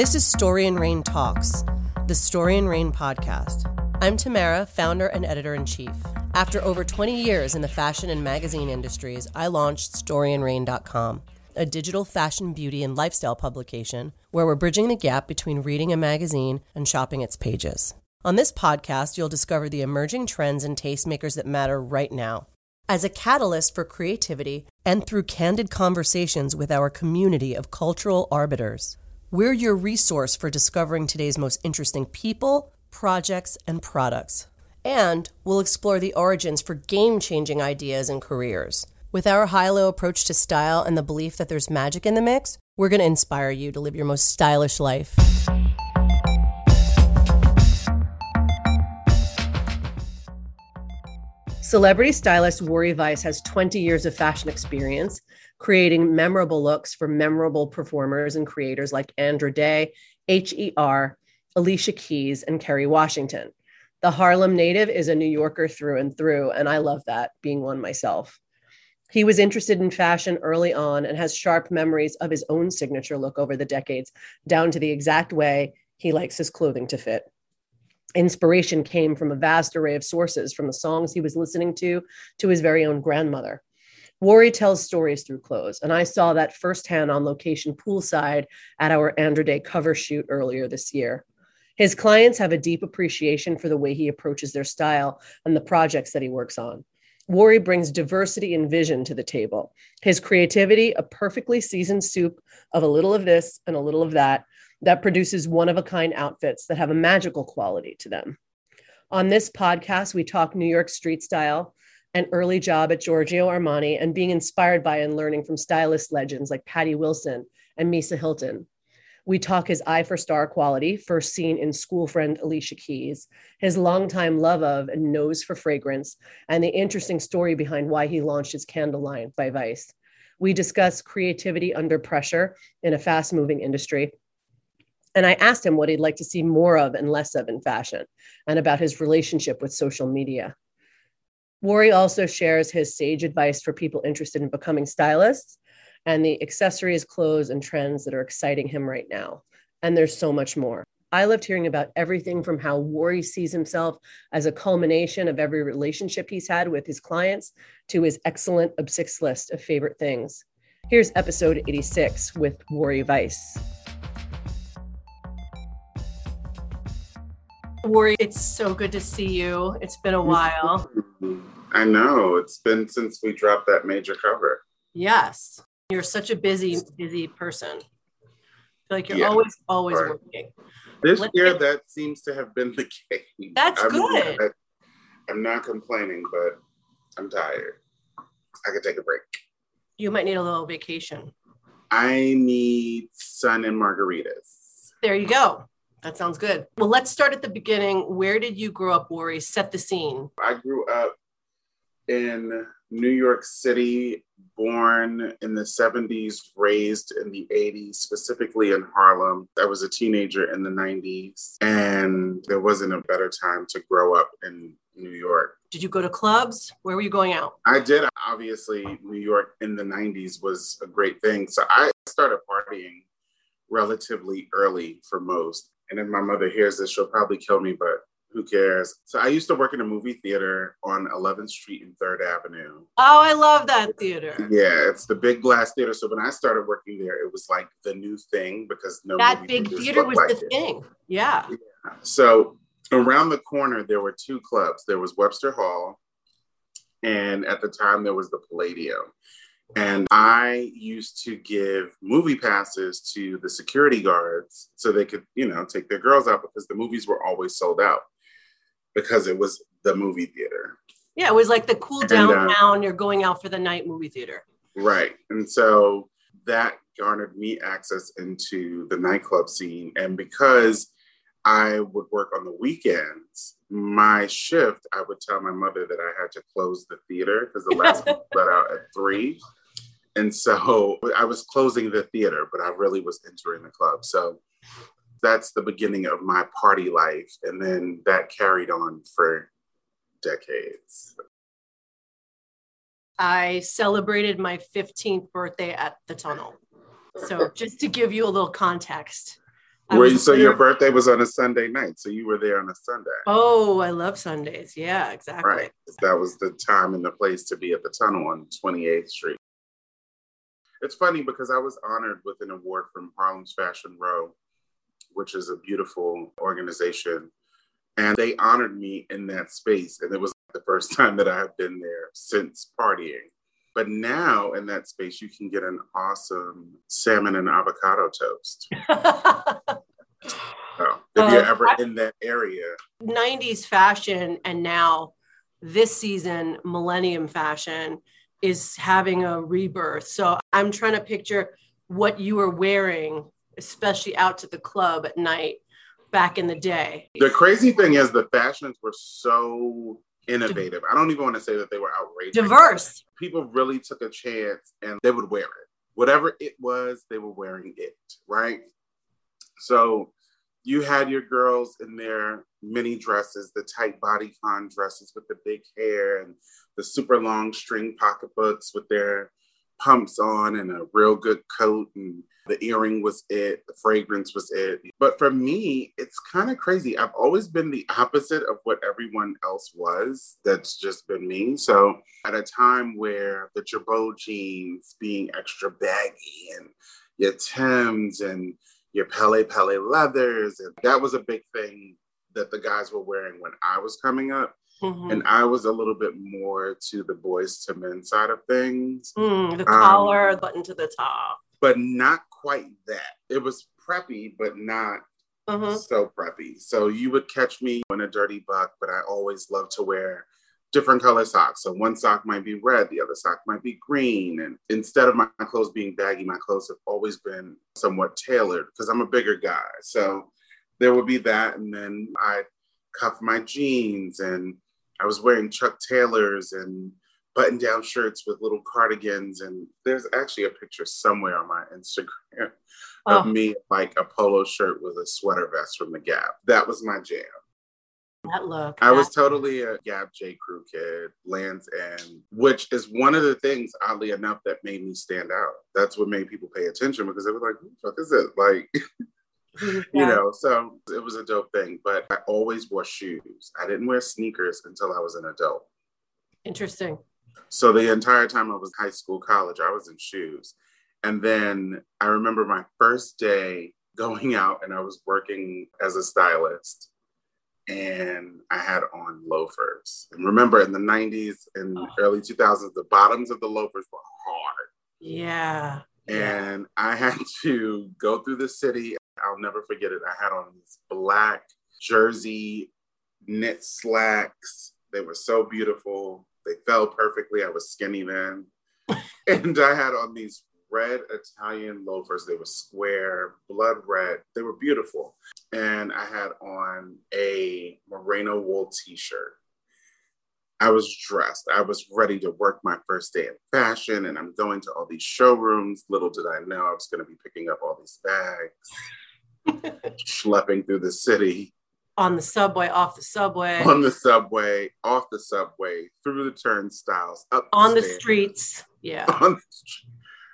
This is Story and Rain Talks, the Story and Rain podcast. I'm Tamara, founder and editor in chief. After over 20 years in the fashion and magazine industries, I launched StoryandRain.com, a digital fashion, beauty, and lifestyle publication where we're bridging the gap between reading a magazine and shopping its pages. On this podcast, you'll discover the emerging trends and tastemakers that matter right now. As a catalyst for creativity and through candid conversations with our community of cultural arbiters, we're your resource for discovering today's most interesting people, projects, and products. And we'll explore the origins for game changing ideas and careers. With our high low approach to style and the belief that there's magic in the mix, we're going to inspire you to live your most stylish life. Celebrity stylist Wouri Vice has 20 years of fashion experience, creating memorable looks for memorable performers and creators like Andra Day, H.E.R., Alicia Keys, and Kerry Washington. The Harlem native is a New Yorker through and through, and I love that, being one myself. He was interested in fashion early on and has sharp memories of his own signature look over the decades, down to the exact way he likes his clothing to fit inspiration came from a vast array of sources, from the songs he was listening to to his very own grandmother. Wouri tells stories through clothes, and I saw that firsthand on location poolside at our Andra Day cover shoot earlier this year. His clients have a deep appreciation for the way he approaches their style and the projects that he works on. Wouri brings diversity and vision to the table. His creativity, a perfectly seasoned soup of a little of this and a little of that, that produces one of a kind outfits that have a magical quality to them. On this podcast, we talk New York street style, an early job at Giorgio Armani, and being inspired by and learning from stylist legends like Patti Wilson and Misa Hylton. We talk his eye for star quality, first seen in school friend Alicia Keys, his longtime love of and nose for fragrance, and the interesting story behind why he launched his candle line by Vice. We discuss creativity under pressure in a fast moving industry and I asked him what he'd like to see more of and less of in fashion and about his relationship with social media. Wouri also shares his sage advice for people interested in becoming stylists and the accessories, clothes, and trends that are exciting him right now. And there's so much more. I loved hearing about everything from how Wouri sees himself as a culmination of every relationship he's had with his clients to his excellent obsix list of favorite things. Here's episode 86 with Wouri Vice. Wouri, it's so good to see you. It's been a while. I know. It's been since we dropped that major cover. Yes. You're such a busy, busy person. I feel like you're yeah, always, always right. working. This Let's year, get... that seems to have been the case. That's I'm, good. I'm not complaining, but I'm tired. I could take a break. You might need a little vacation. I need sun and margaritas. There you go. That sounds good. Well, let's start at the beginning. Where did you grow up, Wouri? Set the scene. I grew up in New York City, born in the 70s, raised in the 80s, specifically in Harlem. I was a teenager in the 90s, and there wasn't a better time to grow up in New York. Did you go to clubs? Where were you going out? I did. Obviously, New York in the 90s was a great thing. So I started partying relatively early for most. And if my mother hears this, she'll probably kill me, but who cares? So I used to work in a movie theater on 11th Street and 3rd Avenue. Oh, I love that theater. Yeah, it's the big glass theater. So when I started working there, it was like the new thing because no that big theater was like the it. thing. Yeah. yeah. So around the corner, there were two clubs. There was Webster Hall, and at the time there was the Palladium. And I used to give movie passes to the security guards so they could, you know, take their girls out because the movies were always sold out because it was the movie theater. Yeah, it was like the cool downtown, uh, you're going out for the night movie theater. Right. And so that garnered me access into the nightclub scene. And because I would work on the weekends, my shift, I would tell my mother that I had to close the theater because the last one let out at three. And so I was closing the theater, but I really was entering the club. So that's the beginning of my party life. And then that carried on for decades. I celebrated my 15th birthday at the tunnel. So just to give you a little context, Were you, so your birthday was on a Sunday night, so you were there on a Sunday. Oh, I love Sundays. Yeah, exactly. Right. That was the time and the place to be at the tunnel on 28th Street. It's funny because I was honored with an award from Harlem's Fashion Row, which is a beautiful organization. And they honored me in that space. And it was the first time that I've been there since partying. But now in that space, you can get an awesome salmon and avocado toast. so, if you're uh, ever in that area, 90s fashion and now this season, millennium fashion is having a rebirth. So I'm trying to picture what you were wearing, especially out to the club at night back in the day. The crazy thing is, the fashions were so innovative. I don't even want to say that they were outrageous. Diverse. People really took a chance and they would wear it. Whatever it was, they were wearing it, right? So you had your girls in their mini dresses, the tight bodycon dresses with the big hair and the super long string pocketbooks with their pumps on and a real good coat and the earring was it the fragrance was it. But for me it's kind of crazy. I've always been the opposite of what everyone else was that's just been me. So at a time where the Girbaud jeans being extra baggy and your tims and your Pelle Pelle leathers and that was a big thing that the guys were wearing when i was coming up Mm-hmm. And I was a little bit more to the Boyz II Men side of things. Mm, the collar, um, button to the top. But not quite that. It was preppy, but not mm-hmm. so preppy. So you would catch me in a dirty buck, but I always love to wear different color socks. So one sock might be red, the other sock might be green. And instead of my clothes being baggy, my clothes have always been somewhat tailored because I'm a bigger guy. So there would be that. And then I cuff my jeans and I was wearing Chuck Taylors and button down shirts with little cardigans. And there's actually a picture somewhere on my Instagram oh. of me like a polo shirt with a sweater vest from the Gap. That was my jam. That look. I that was totally a Gap J. Crew kid, Lands End, which is one of the things, oddly enough, that made me stand out. That's what made people pay attention because they were like, who the fuck is it? Like, Mm-hmm. you know, so it was a dope thing. But I always wore shoes. I didn't wear sneakers until I was an adult. Interesting. So the entire time I was high school, college, I was in shoes. And then I remember my first day going out and I was working as a stylist and I had on loafers. And remember in the 90s and oh. early 2000s, the bottoms of the loafers were hard. Yeah. And I had to go through the city I'll never forget it. I had on these black jersey knit slacks. They were so beautiful. They fell perfectly. I was skinny then. and I had on these red Italian loafers. They were square, blood red. They were beautiful. And I had on a merino wool t shirt. I was dressed. I was ready to work my first day in fashion, and I'm going to all these showrooms. Little did I know I was going to be picking up all these bags schlepping through the city. On the subway, off the subway. On the subway, off the subway, through the turnstiles, up the on the streets. Yeah. The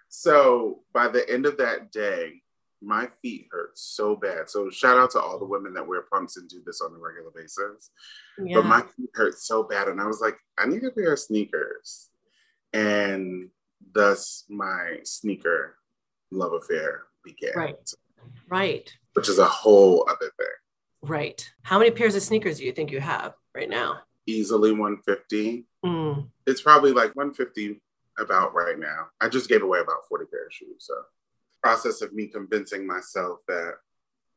so by the end of that day, my feet hurt so bad. So shout out to all the women that wear pumps and do this on a regular basis. Yeah. But my feet hurt so bad. And I was like, I need a pair of sneakers. And thus my sneaker love affair began. Right. Right. Which is a whole other thing. Right. How many pairs of sneakers do you think you have right now? Easily 150. Mm. It's probably like 150 about right now. I just gave away about 40 pair of shoes. So process of me convincing myself that,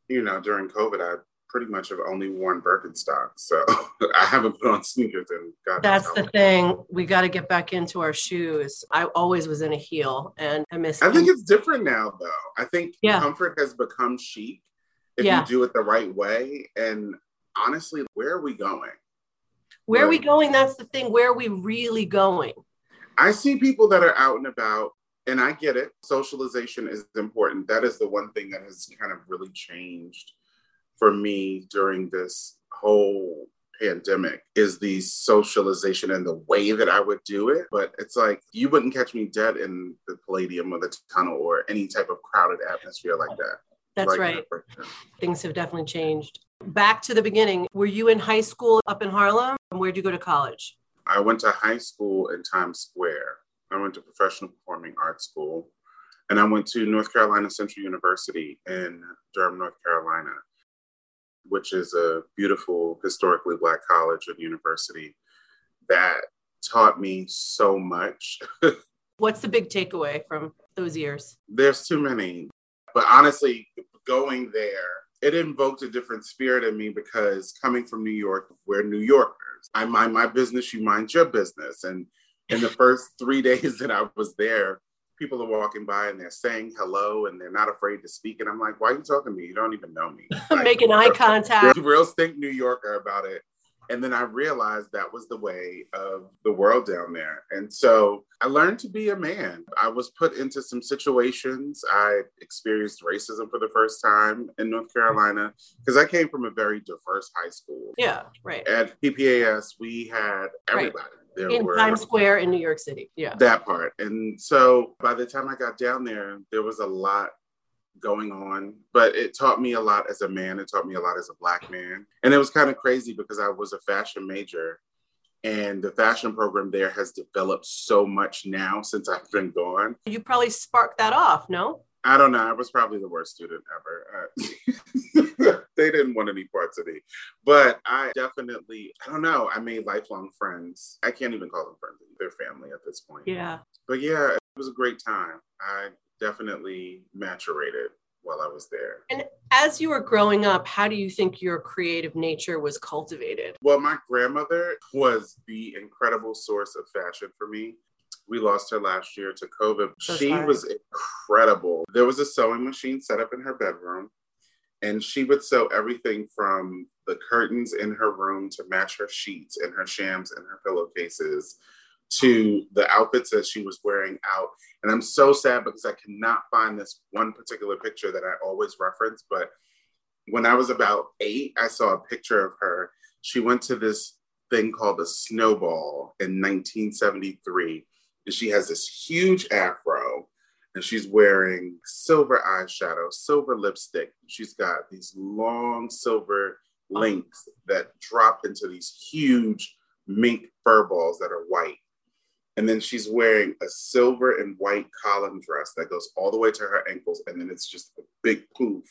you know, during COVID, I pretty much have only worn Birkenstocks. So I haven't put on sneakers and God That's the thing. We got to get back into our shoes. I always was in a heel and I miss I think it's different now though. I think yeah. comfort has become chic if yeah. you do it the right way. And honestly, where are we going? Where are we going? That's the thing. Where are we really going? I see people that are out and about and I get it. Socialization is important. That is the one thing that has kind of really changed for me during this whole pandemic is the socialization and the way that I would do it. But it's like you wouldn't catch me dead in the Palladium or the tunnel or any type of crowded atmosphere like that. That's right. Things have definitely changed. Back to the beginning, were you in high school up in Harlem? Where'd you go to college? I went to high school in Times Square. I went to professional performing arts school. And I went to North Carolina Central University in Durham, North Carolina, which is a beautiful, historically Black college and university that taught me so much. What's the big takeaway from those years? There's too many. But honestly, going there, it invoked a different spirit in me because coming from New York, we're New Yorkers. I mind my business, you mind your business. And in the first three days that I was there, people are walking by and they're saying hello and they're not afraid to speak. And I'm like, why are you talking to me? You don't even know me. Like, Making eye contact. Real stink New Yorker about it. And then I realized that was the way of the world down there. And so I learned to be a man. I was put into some situations. I experienced racism for the first time in North Carolina because I came from a very diverse high school. Yeah, right. At PPAS, we had everybody. Right. There in were, Times Square in New York City. Yeah. That part. And so by the time I got down there, there was a lot going on, but it taught me a lot as a man. It taught me a lot as a black man. And it was kind of crazy because I was a fashion major and the fashion program there has developed so much now since I've been gone. You probably sparked that off, no? I don't know. I was probably the worst student ever. Uh, They didn't want any parts of me. But I definitely, I don't know. I made lifelong friends. I can't even call them friends. They're family at this point. Yeah. But yeah, it was a great time. I definitely maturated while I was there. And as you were growing up, how do you think your creative nature was cultivated? Well, my grandmother was the incredible source of fashion for me. We lost her last year to COVID. So she sorry. was incredible. There was a sewing machine set up in her bedroom, and she would sew everything from the curtains in her room to match her sheets and her shams and her pillowcases to the outfits that she was wearing out. And I'm so sad because I cannot find this one particular picture that I always reference. But when I was about eight, I saw a picture of her. She went to this thing called a snowball in 1973. And she has this huge afro and she's wearing silver eyeshadow, silver lipstick. She's got these long silver links that drop into these huge mink fur balls that are white. And then she's wearing a silver and white column dress that goes all the way to her ankles. And then it's just a big poof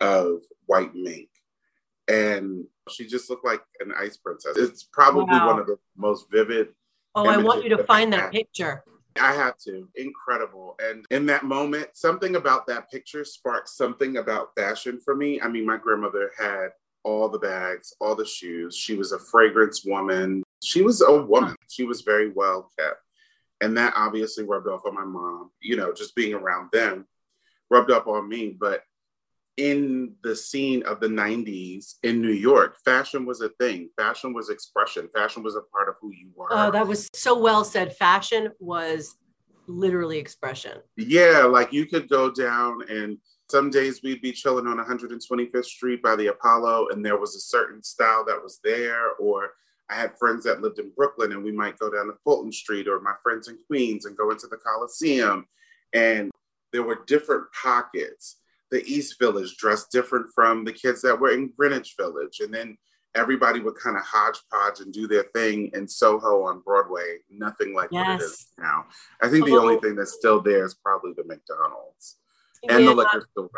of white mink. And she just looked like an ice princess. It's probably wow. one of the most vivid. Oh, I want you to find that picture. I have to. Incredible. And in that moment, something about that picture sparked something about fashion for me. I mean, my grandmother had all the bags, all the shoes. She was a fragrance woman. She was a woman. She was very well kept. And that obviously rubbed off on my mom, you know, just being around them rubbed up on me. But in the scene of the 90s in New York, fashion was a thing. Fashion was expression. Fashion was a part of who you were. Oh, that was so well said. Fashion was literally expression. Yeah, like you could go down and some days we'd be chilling on 125th Street by the Apollo and there was a certain style that was there or I had friends that lived in Brooklyn and we might go down to Fulton Street or my friends in Queens and go into the Coliseum. And there were different pockets. The East Village dressed different from the kids that were in Greenwich Village. And then everybody would kind of hodgepodge and do their thing in Soho on Broadway. Nothing like yes. what it is now. I think the oh. only thing that's still there is probably the McDonald's and yeah. the liquor store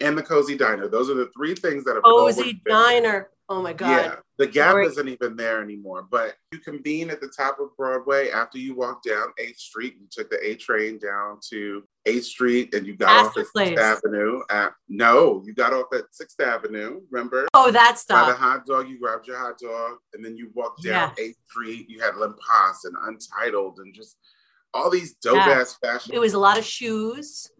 and the Cozy Diner. Those are the three things that have Cozy Diner. Oh my God. Yeah, the gap isn't even there anymore. But you convene at the top of Broadway after you walk down 8th Street. You took the A train down to 8th Street and you got Astor off at Place. 6th Avenue. At, no, you got off at 6th Avenue, remember? Oh, that's stuff. By the hot dog, you grabbed your hot dog and then you walked down yeah. 8th Street. You had L'Impasse and Untitled and just all these dope yeah. ass fashion. It was a lot of shoes.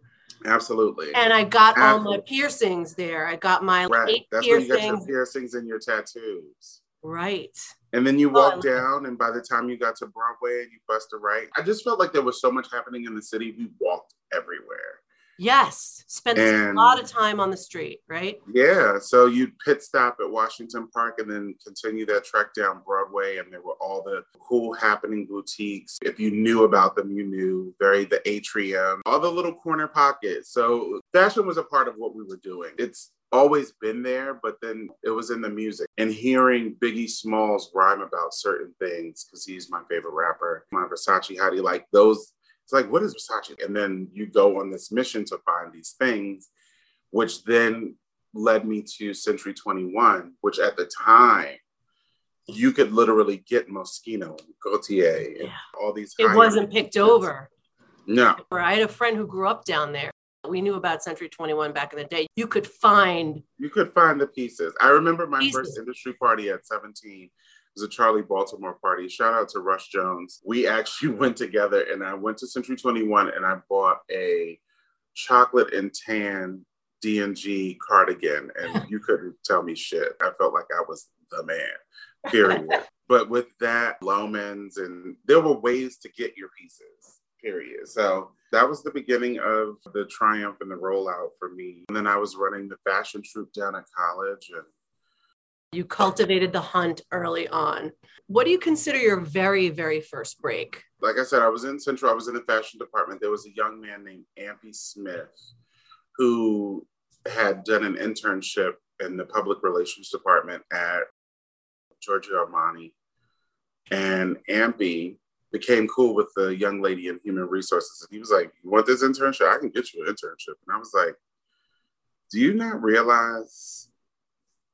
Absolutely. And I got Absolutely. all my piercings there. I got my right. eight That's piercings. where you got your piercings and your tattoos. Right. And then you oh, walk down, and by the time you got to Broadway and you bust a right, I just felt like there was so much happening in the city. We walked everywhere. Yes, spent and, a lot of time on the street, right? Yeah, so you'd pit stop at Washington Park and then continue that trek down Broadway, and there were all the cool happening boutiques. If you knew about them, you knew. Very the atrium, all the little corner pockets. So fashion was a part of what we were doing. It's always been there, but then it was in the music and hearing Biggie Smalls rhyme about certain things because he's my favorite rapper. My Versace, how do you like those? It's like, what is Versace? And then you go on this mission to find these things, which then led me to Century 21, which at the time you could literally get Moschino, Gaultier, yeah. all these. It wasn't picked over. No. I had a friend who grew up down there. We knew about Century 21 back in the day. You could find. You could find the pieces. I remember my pieces. first industry party at 17 was a Charli Baltimore party. Shout out to Rush Jones. We actually went together and I went to Century 21 and I bought a chocolate and tan D&G cardigan and you couldn't tell me shit. I felt like I was the man, period. but with that, Loehmann's and there were ways to get your pieces, period. So that was the beginning of the triumph and the rollout for me. And then I was running the fashion troupe down at college and you cultivated the hunt early on. What do you consider your very, very first break? Like I said, I was in Central, I was in the fashion department. There was a young man named Ampy Smith who had done an internship in the public relations department at Giorgio Armani. And Ampy became cool with the young lady in human resources. And he was like, You want this internship? I can get you an internship. And I was like, Do you not realize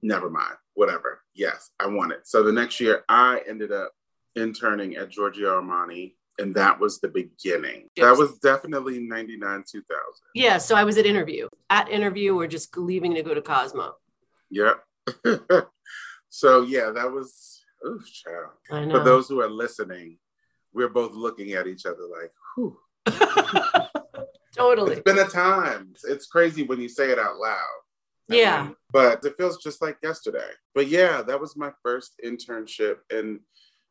never mind, whatever. Yes, I want it. So the next year, I ended up interning at Giorgio Armani, and that was the beginning. Yes. That was definitely 99, 2000. Yeah, so I was at interview. At interview, or just leaving to go to Cosmo. Yep. so yeah, that was, ooh, child. I know. For those who are listening, we're both looking at each other like, whew. totally. It's been a time. It's crazy when you say it out loud yeah. Um, but it feels just like yesterday. But yeah, that was my first internship. And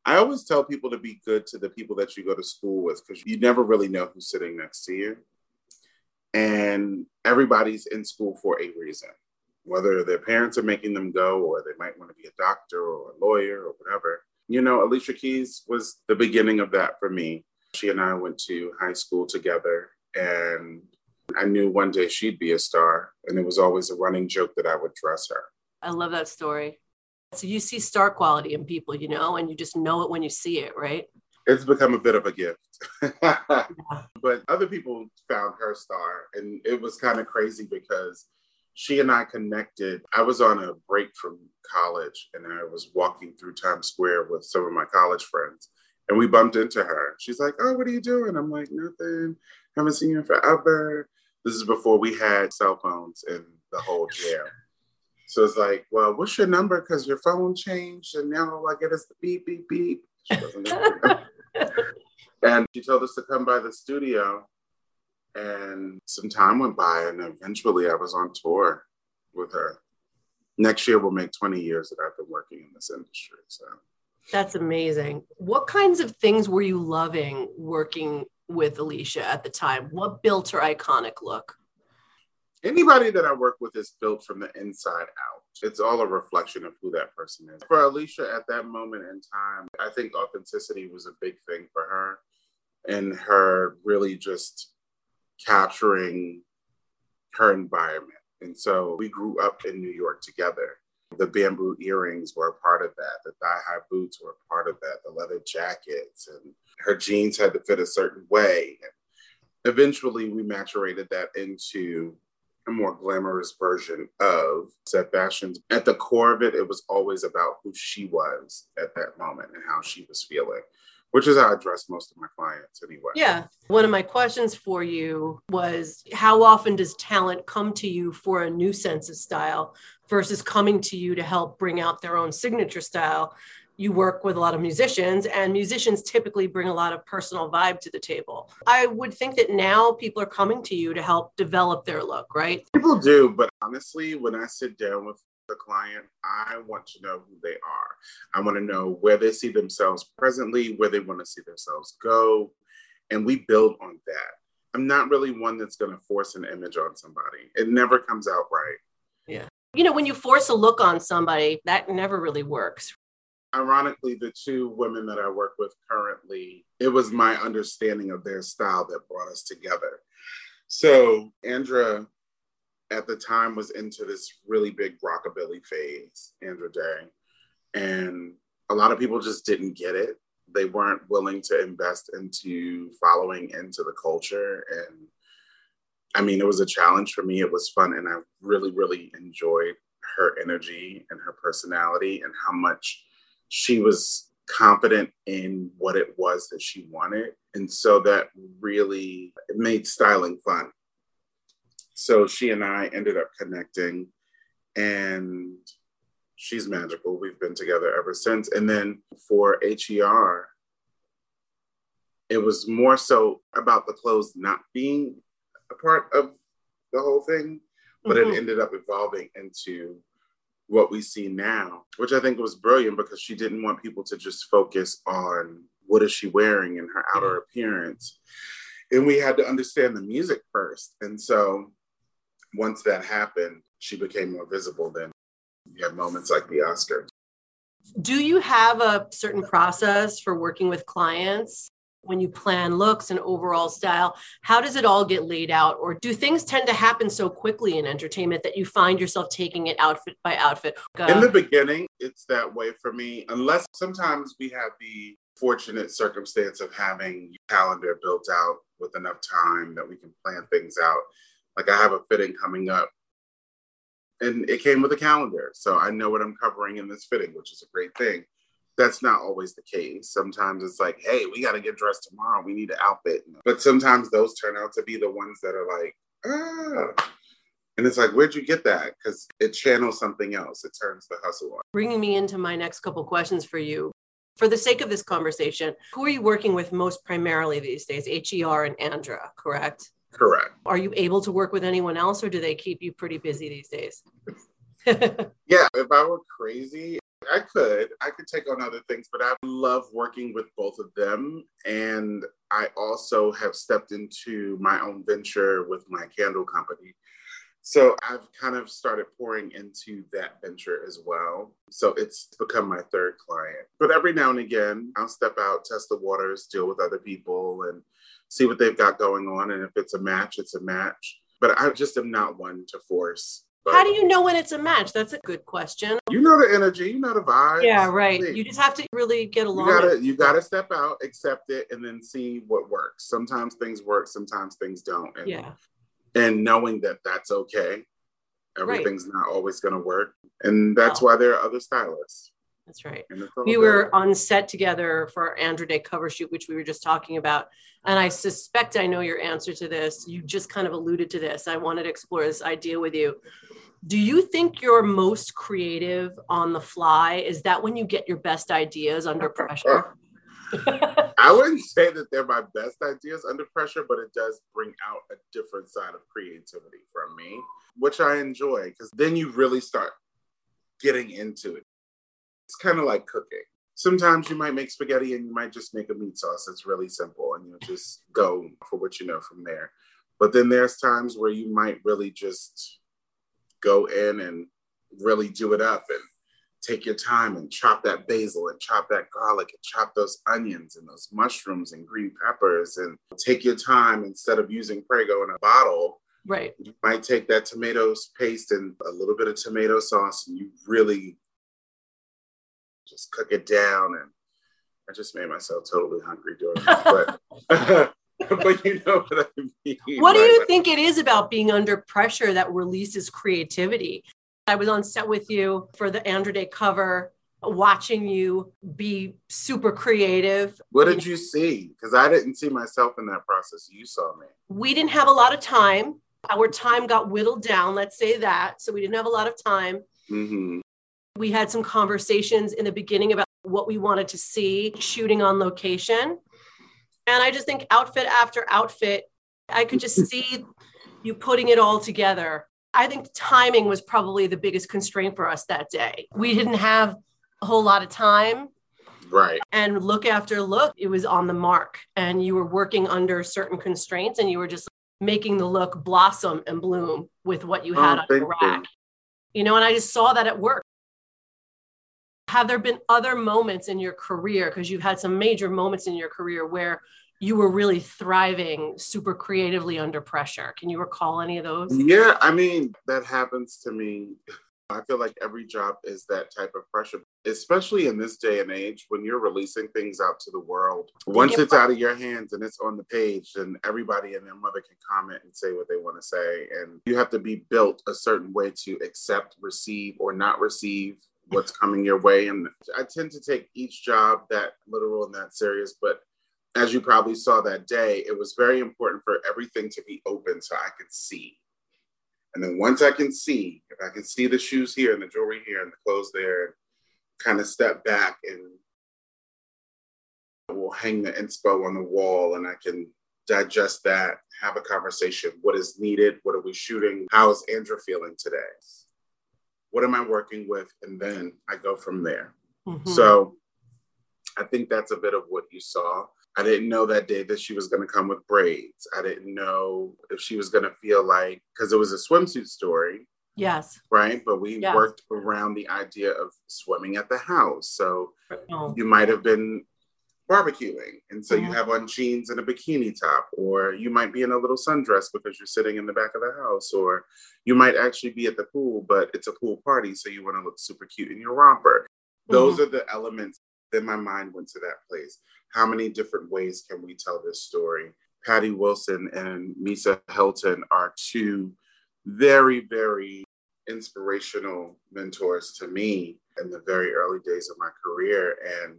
I always tell people to be good to the people that you go to school with because you never really know who's sitting next to you. And everybody's in school for a reason, whether their parents are making them go or they might want to be a doctor or a lawyer or whatever. You know, Alicia Keys was the beginning of that for me. She and I went to high school together and I knew one day she'd be a star, and it was always a running joke that I would dress her. I love that story. So you see star quality in people, you know, and you just know it when you see it, right? It's become a bit of a gift. yeah. But other people found her star, and it was kind of crazy because she and I connected. I was on a break from college, and I was walking through Times Square with some of my college friends, and we bumped into her. She's like, "Oh, what are you doing?" I'm like, "Nothing. Haven't seen you in forever." This is before we had cell phones and the whole jam. So it's like, well, what's your number? Because your phone changed, and now all I get is the beep, beep, beep. and she told us to come by the studio, and some time went by, and eventually I was on tour with her. Next year will make 20 years that I've been working in this industry. So that's amazing. What kinds of things were you loving working with Alicia at the time? What built her iconic look? Anybody that I work with is built from the inside out. It's all a reflection of who that person is. For Alicia at that moment in time, I think authenticity was a big thing for her and her really just capturing her environment. And so we grew up in New York together. The bamboo earrings were a part of that. The thigh high boots were a part of that. The leather jackets and her jeans had to fit a certain way. And eventually, we maturated that into a more glamorous version of Set Fashions. At the core of it, it was always about who she was at that moment and how she was feeling, which is how I address most of my clients anyway. Yeah. One of my questions for you was how often does talent come to you for a new sense of style versus coming to you to help bring out their own signature style? you work with a lot of musicians and musicians typically bring a lot of personal vibe to the table i would think that now people are coming to you to help develop their look right people do but honestly when i sit down with the client i want to know who they are i want to know where they see themselves presently where they want to see themselves go and we build on that I'm not really one that's going to force an image on somebody. It never comes out right. Yeah. You know, when you force a look on somebody, that never really works. Ironically, the two women that I work with currently, it was my understanding of their style that brought us together. So, Andra at the time was into this really big rockabilly phase, Andra Day. And a lot of people just didn't get it. They weren't willing to invest into following into the culture. And I mean, it was a challenge for me. It was fun. And I really, really enjoyed her energy and her personality and how much she was confident in what it was that she wanted. And so that really made styling fun. So she and I ended up connecting and she's magical. We've been together ever since. And then for HER, it was more so about the clothes not being a part of the whole thing, but mm-hmm. it ended up evolving into what we see now, which I think was brilliant because she didn't want people to just focus on what is she wearing and her outer appearance. And we had to understand the music first. And so once that happened, she became more visible. Then you have moments like the Oscars. Do you have a certain process for working with clients when you plan looks and overall style? How does it all get laid out? Or do things tend to happen so quickly in entertainment that you find yourself taking it outfit by outfit? In the beginning, it's that way for me, unless sometimes we have the fortunate circumstance of having your calendar built out with enough time that we can plan things out. Like I have a fitting coming up and it came with a calendar. So I know what I'm covering in this fitting, which is a great thing. That's not always the case. Sometimes it's like, hey, we got to get dressed tomorrow. We need an outfit. But sometimes those turn out to be the ones that are like, ah. And it's like, where'd you get that? Because it channels something else. It turns the hustle on. Bringing me into my next couple questions for you. For the sake of this conversation, who are you working with most primarily these days? HER and Andra, correct? Correct. Are you able to work with anyone else or do they keep you pretty busy these days? yeah, if I were crazy, I could. I could take on other things, but I love working with both of them. And I also have stepped into my own venture with my candle company. So I've kind of started pouring into that venture as well. So it's become my third client. But every now and again, I'll step out, test the waters, deal with other people, and see what they've got going on. And if it's a match, it's a match. But I just am not one to force. But How do you know when it's a match? That's a good question. You know the energy, you know the vibe. Yeah, right. You just have to really get along. You gotta, you gotta step out, accept it, and then see what works. Sometimes things work, sometimes things don't. And, yeah. And knowing that that's okay. Everything's right. not always gonna work, and that's why there are other stylists. That's right. We were on set together for our Andra Day cover shoot, which we were just talking about. And I suspect I know your answer to this. You just kind of alluded to this. I wanted to explore this idea with you. Do you think you're most creative on the fly? Is that when you get your best ideas under pressure? I wouldn't say that they're my best ideas under pressure, but it does bring out a different side of creativity from me, which I enjoy because then you really start getting into it. It's kind of like cooking. Sometimes you might make spaghetti and you might just make a meat sauce. It's really simple and you'll just go for what you know from there. But then there's times where you might really just go in and really do it up and take your time and chop that basil and chop that garlic and chop those onions and those mushrooms and green peppers and take your time instead of using Prego in a bottle. Right. You might take that tomatoes paste and a little bit of tomato sauce and you really just cook it down. And I just made myself totally hungry doing it. But, but you know what I mean. What do you think it is about being under pressure that releases creativity? I was on set with you for the Andra Day cover, watching you be super creative. What did you see? Because I didn't see myself in that process. You saw me. We didn't have a lot of time. Our time got whittled down, let's say that. So we didn't have a lot of time. Mm-hmm. We had some conversations in the beginning about what we wanted to see shooting on location. And I just think outfit after outfit, I could just see you putting it all together. I think timing was probably the biggest constraint for us that day. We didn't have a whole lot of time. Right. And look after look, it was on the mark. And you were working under certain constraints and you were just making the look blossom and bloom with what you had oh, on the rack. You. you know, and I just saw that at work. Have there been other moments in your career? Because you've had some major moments in your career where you were really thriving super creatively under pressure. Can you recall any of those? Yeah, I mean, that happens to me I feel like every job is that type of pressure, especially in this day and age when you're releasing things out to the world. Once it's out of your hands and it's on the page, then everybody and their mother can comment and say what they want to say. And you have to be built a certain way to accept, receive, or not receive what's coming your way. And I tend to take each job that literal and that serious. But as you probably saw that day, it was very important for everything to be open so I could see and then once I can see, if I can see the shoes here and the jewelry here and the clothes there, kind of step back and we'll hang the inspo on the wall and I can digest that, have a conversation. What is needed? What are we shooting? How is Andra feeling today? What am I working with? And then I go from there. Mm-hmm. So I think that's a bit of what you saw. I didn't know that day that she was going to come with braids. I didn't know if she was going to feel like, because it was a swimsuit story. Yes. Right. But we yes. worked around the idea of swimming at the house. So oh. you might have been barbecuing. And so mm-hmm. you have on jeans and a bikini top, or you might be in a little sundress because you're sitting in the back of the house, or you might actually be at the pool, but it's a pool party. So you want to look super cute in your romper. Those mm-hmm. are the elements then my mind went to that place. How many different ways can we tell this story? Patti Wilson and Misa Hylton are two very, very inspirational mentors to me in the very early days of my career. And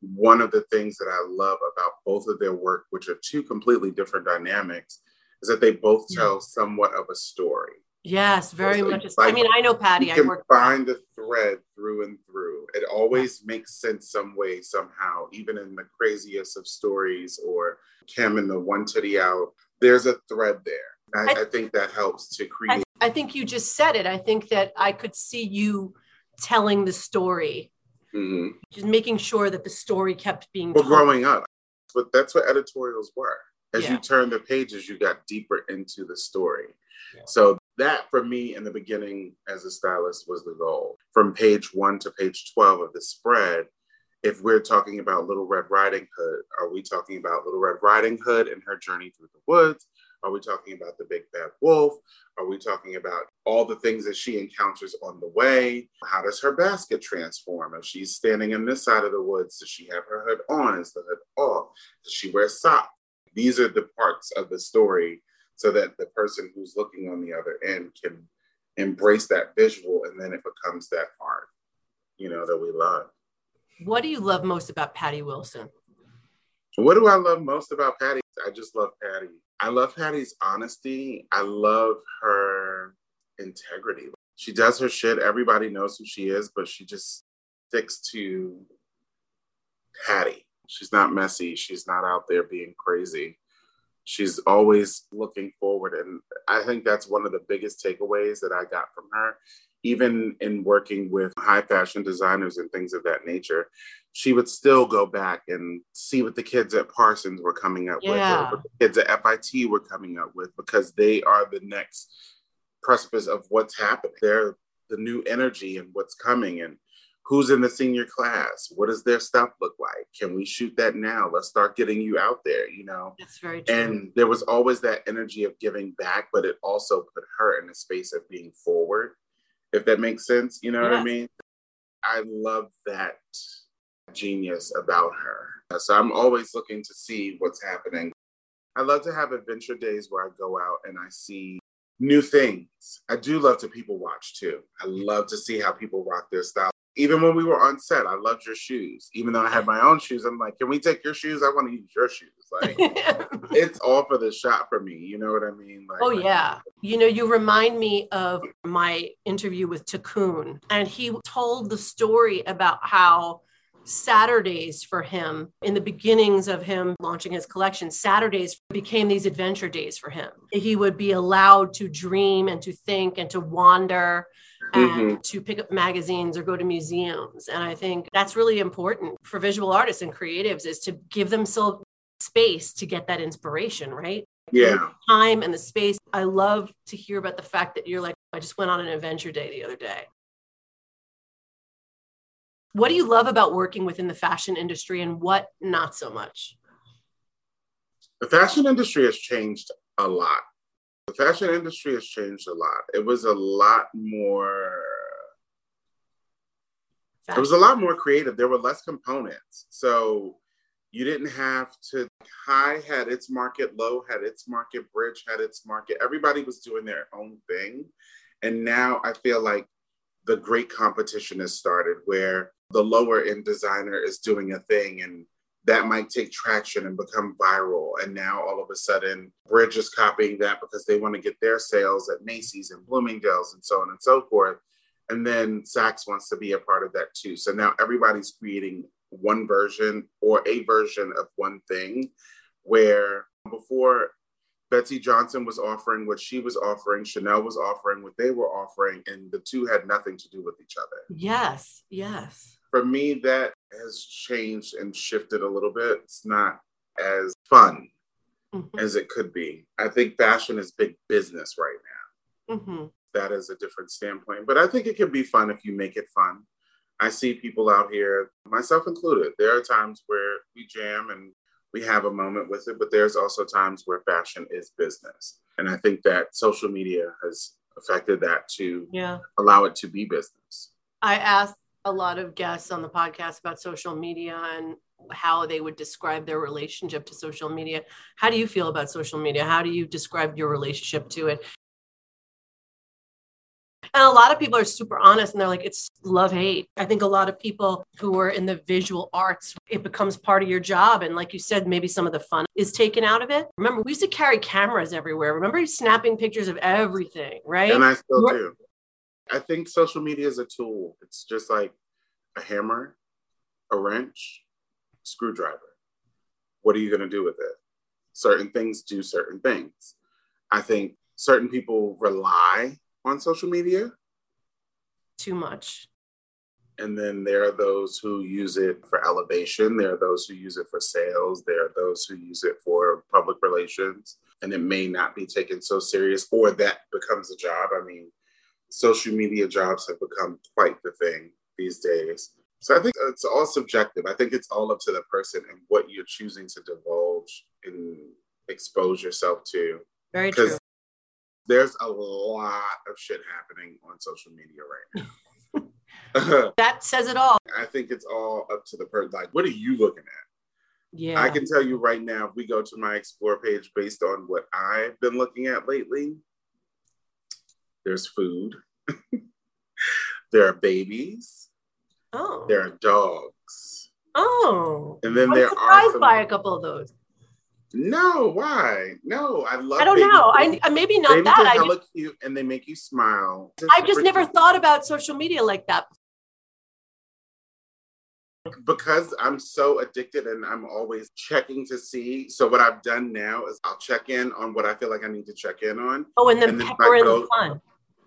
one of the things that I love about both of their work, which are two completely different dynamics, is that they both tell somewhat of a story. Yes, very much. Like, I mean, I know Patti. You can find the thread through and through. It always makes sense some way, somehow, even in the craziest of stories or Kim and the one titty out. There's a thread there. I, I, I think that helps to create. I, I, think you just said it. I think that I could see you telling the story, mm-hmm. just making sure that the story kept being. Well, told. growing up, but that's what editorials were. As yeah. you turn the pages, you got deeper into the story. Yeah. So that for me in the beginning as a stylist was the goal. From page one to page 12 of the spread, if we're talking about Little Red Riding Hood, are we talking about Little Red Riding Hood and her journey through the woods? Are we talking about the big bad wolf? Are we talking about all the things that she encounters on the way? How does her basket transform? If she's standing in this side of the woods, does she have her hood on? Is the hood off? Does she wear socks? These are the parts of the story so that the person who's looking on the other end can embrace that visual and then it becomes that art, you know, that we love. What do you love most about Patti Wilson? What do I love most about Patti? I just love Patti. I love Patti's honesty. I love her integrity. She does her shit. Everybody knows who she is, but she just sticks to Patti. She's not messy. She's not out there being crazy she's always looking forward and i think that's one of the biggest takeaways that i got from her even in working with high fashion designers and things of that nature she would still go back and see what the kids at parsons were coming up yeah. with or what the kids at fit were coming up with because they are the next precipice of what's happening. They're the new energy and what's coming and who's in the senior class? What does their stuff look like? Can we shoot that now? Let's start getting you out there you know? That's very true. And there was always that energy of giving back but it also put her in a space of being forward if that makes sense you know what i mean? I love that genius about her. So i'm always looking to see what's happening. I love to have adventure days where i go out and i see new things. I do love to people watch too. I love to see how people rock their style even when we were on set, I loved your shoes. Even though I had my own shoes, I'm like, can we take your shoes? I want to use your shoes. Like, it's all for the shot for me. You know what I mean? Like, oh, yeah. You know, you remind me of my interview with Takun, and he told the story about how Saturdays for him in the beginnings of him launching his collection, Saturdays became these adventure days for him. He would be allowed to dream and to think and to wander and mm-hmm. to pick up magazines or go to museums. And I think that's really important for visual artists and creatives is to give themselves space to get that inspiration, right? Yeah. The time and the space. I love to hear about the fact that you're like, I just went on an adventure day the other day. What do you love about working within the fashion industry and what not so much? The fashion industry has changed a lot. The fashion industry has changed a lot. It was a lot more fashion. it was a lot more creative. There were less components. So you didn't have to high had its market, low had its market, bridge had its market. Everybody was doing their own thing. And now I feel like the great competition has started where the lower end designer is doing a thing and that might take traction and become viral. And now all of a sudden, Bridge is copying that because they want to get their sales at Macy's and Bloomingdale's and so on and so forth. And then Saks wants to be a part of that too. So now everybody's creating one version or a version of one thing where before Betsey Johnson was offering what she was offering, Chanel was offering what they were offering, and the two had nothing to do with each other. Yes, yes for me, that has changed and shifted a little bit. It's not as fun mm-hmm. as it could be. I think fashion is big business right now. Mm-hmm. That is a different standpoint, but I think it can be fun if you make it fun. I see people out here, myself included. There are times where we jam and we have a moment with it, but there's also times where fashion is business. And I think that social media has affected that to yeah. allow it to be business. I asked a lot of guests on the podcast about social media and how they would describe their relationship to social media. How do you feel about social media? How do you describe your relationship to it? And a lot of people are super honest and they're like, it's love hate. I think a lot of people who are in the visual arts, it becomes part of your job. And like you said, maybe some of the fun is taken out of it. Remember, we used to carry cameras everywhere. Remember snapping pictures of everything, right? And I still do. I think social media is a tool. It's just like a hammer, a wrench, screwdriver. What are you going to do with it? Certain things do certain things. I think certain people rely on social media too much. And then there are those who use it for elevation. There are those who use it for sales. There are those who use it for public relations. And it may not be taken so serious, or that becomes a job. I mean, social media jobs have become quite the thing these days. So I think it's all subjective. I think it's all up to the person and what you're choosing to divulge and expose yourself to. Very true. There's a lot of shit happening on social media right now. that says it all. I think it's all up to the person. Like, what are you looking at? Yeah. I can tell you right now, if we go to my explore page based on what I've been looking at lately, there's food, there are babies, oh, there are dogs. Oh, and then I'm there are some... by a couple of those. No, why? No, I love. I don't know. I, I maybe not babies that. Are hella just, cute, and they make you smile. I've just never thought about social media like that because I'm so addicted and I'm always checking to see. So what I've done now is I'll check in on what I feel like I need to check in on. Oh, and then, and then pepper in the fun.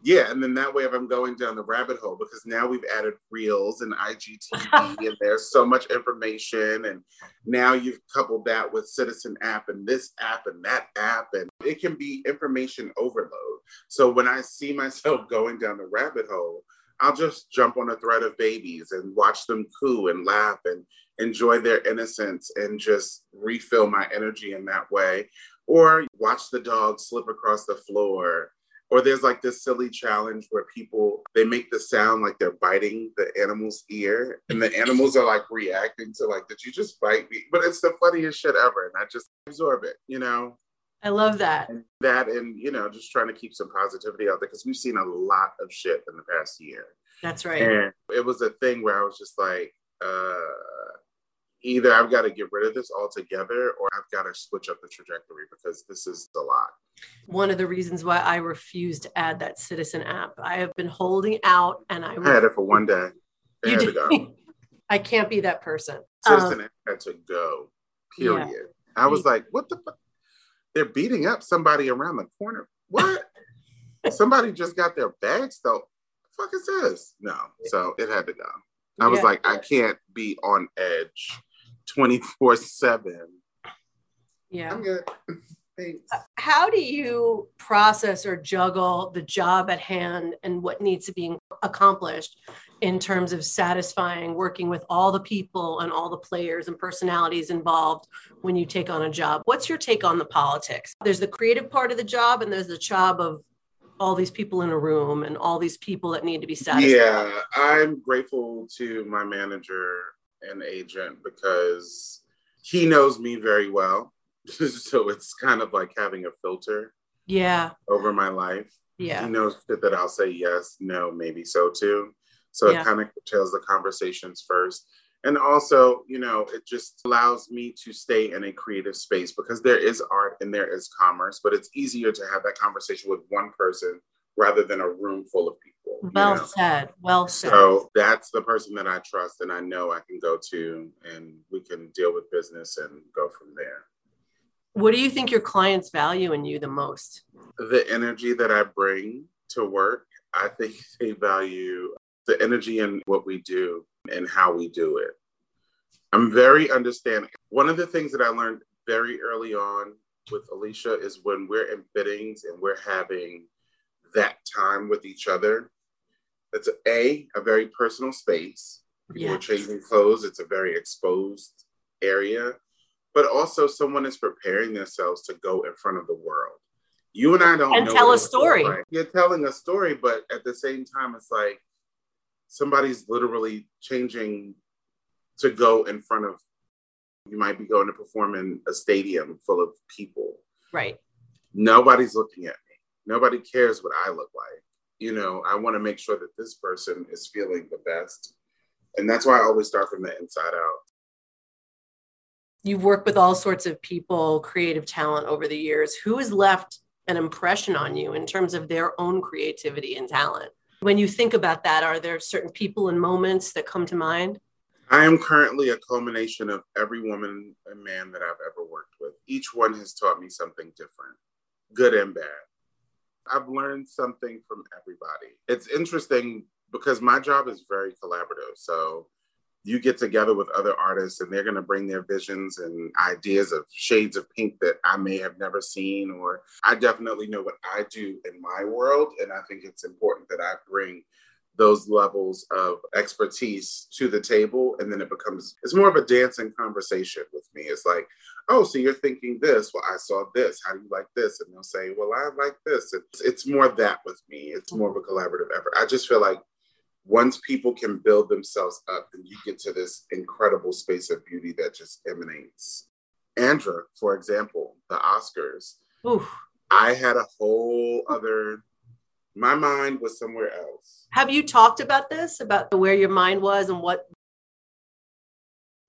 Yeah, and then that way, if I'm going down the rabbit hole, because now we've added reels and IGTV, and there's so much information, and now you've coupled that with Citizen app and this app and that app, and it can be information overload. So when I see myself going down the rabbit hole, I'll just jump on a thread of babies and watch them coo and laugh and enjoy their innocence and just refill my energy in that way. Or watch the dog slip across the floor. Or there's like this silly challenge where people they make the sound like they're biting the animal's ear, and the animals are like reacting to like, "Did you just bite me?" But it's the funniest shit ever, and I just absorb it, you know. I love that. And that and you know, just trying to keep some positivity out there because we've seen a lot of shit in the past year. That's right. And it was a thing where I was just like, uh, either I've got to get rid of this altogether or I've got to switch up the trajectory because this is a lot. One of the reasons why I refuse to add that Citizen app, I have been holding out and I, I had it for one day. It you did. I can't be that person. Citizen um, had to go. Period. Yeah. I was like, what the fuck? They're beating up somebody around the corner. What? somebody just got their bags though. fuck is this? No. So it had to go. I was like, I can't be on edge 24 7. Yeah. I'm good. Thanks. Uh, how do you process or juggle the job at hand and what needs to be accomplished in terms of satisfying working with all the people and all the players and personalities involved when you take on a job? What's your take on the politics? There's the creative part of the job and there's the job of all these people in a room and all these people that need to be satisfied. Yeah, I'm grateful to my manager and agent because he knows me very well so it's kind of like having a filter yeah over my life yeah he knows that, that i'll say yes no maybe so too so yeah. it kind of tells the conversations first and also you know it just allows me to stay in a creative space because there is art and there is commerce but it's easier to have that conversation with one person rather than a room full of people well know? said well said so that's the person that i trust and i know i can go to and we can deal with business and go from there what do you think your clients value in you the most? The energy that I bring to work. I think they value the energy in what we do and how we do it. I'm very understanding. One of the things that I learned very early on with Alicia is when we're in fittings and we're having that time with each other. It's a a very personal space. People yeah. are changing clothes. It's a very exposed area but also someone is preparing themselves to go in front of the world. You and I don't and tell a story. You're telling a story, but at the same time, it's like somebody's literally changing to go in front of. You might be going to perform in a stadium full of people. Right. Nobody's looking at me. Nobody cares what I look like. You know, I want to make sure that this person is feeling the best. And that's why I always start from the inside out you've worked with all sorts of people, creative talent over the years. Who has left an impression on you in terms of their own creativity and talent? When you think about that, are there certain people and moments that come to mind? I am currently a culmination of every woman and man that I've ever worked with. Each one has taught me something different, good and bad. I've learned something from everybody. It's interesting because my job is very collaborative. So you get together with other artists and they're going to bring their visions and ideas of shades of pink that I may have never seen, or I definitely know what I do in my world. And I think it's important that I bring those levels of expertise to the table. And then it becomes, it's more of a dancing conversation with me. It's like, oh, so you're thinking this. Well, I saw this. How do you like this? And they'll say, well, I like this. It's, it's more that with me. It's more of a collaborative effort. I just feel like once people can build themselves up, and you get to this incredible space of beauty that just emanates. Andra, for example, the Oscars. Oof. I had a whole other my mind was somewhere else. Have you talked about this, about where your mind was and what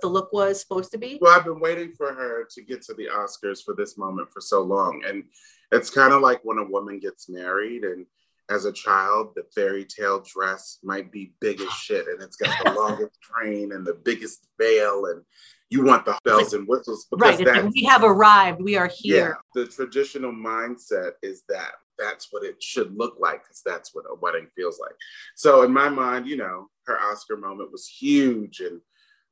the look was supposed to be? Well, I've been waiting for her to get to the Oscars for this moment for so long. And it's kind of like when a woman gets married and as a child, the fairy tale dress might be big as shit and it's got the longest train and the biggest veil and you want the bells and whistles because right. we have arrived. We are here. Yeah, the traditional mindset is that that's what it should look like because that's what a wedding feels like. So in my mind, you know, her Oscar moment was huge and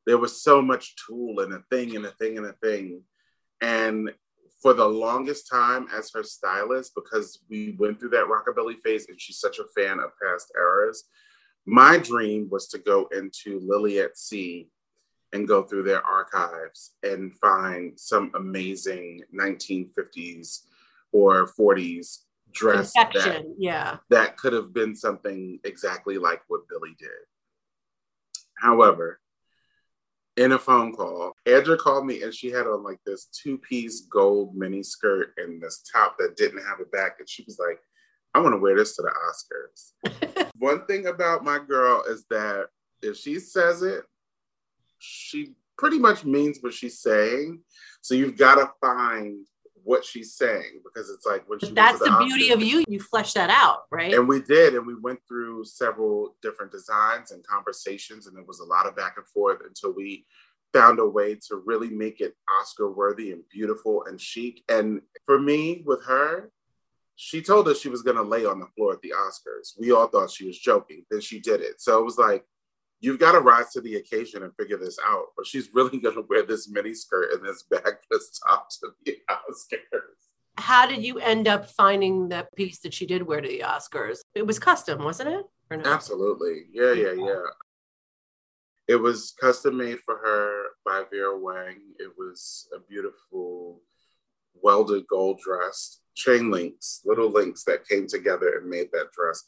there was so much tulle and a thing and a thing and a thing. And for the longest time as her stylist because we went through that rockabilly phase and she's such a fan of past eras. My dream was to go into Lily et Cie and go through their archives and find some amazing 1950s or 40s dress that, yeah. that could have been something exactly like what Billie did. However, in a phone call. Andra called me and she had on like this two piece gold mini skirt and this top that didn't have a back. And she was like, I want to wear this to the Oscars. One thing about my girl is that if she says it, she pretty much means what she's saying. So you've got to find what she's saying because it's like when she that's the, the beauty of you you flesh that out right and we did and we went through several different designs and conversations and it was a lot of back and forth until we found a way to really make it oscar worthy and beautiful and chic and for me with her she told us she was going to lay on the floor at the Oscars. We all thought she was joking. Then she did it. So it was like, you've got to rise to the occasion and figure this out. But she's really going to wear this mini skirt and this backless top to the Oscars. How did you end up finding that piece that she did wear to the Oscars? It was custom, wasn't it? No? Absolutely. Yeah, yeah, yeah. It was custom made for her by Vera Wang. It was a beautiful welded gold dress chain links, little links that came together and made that dress,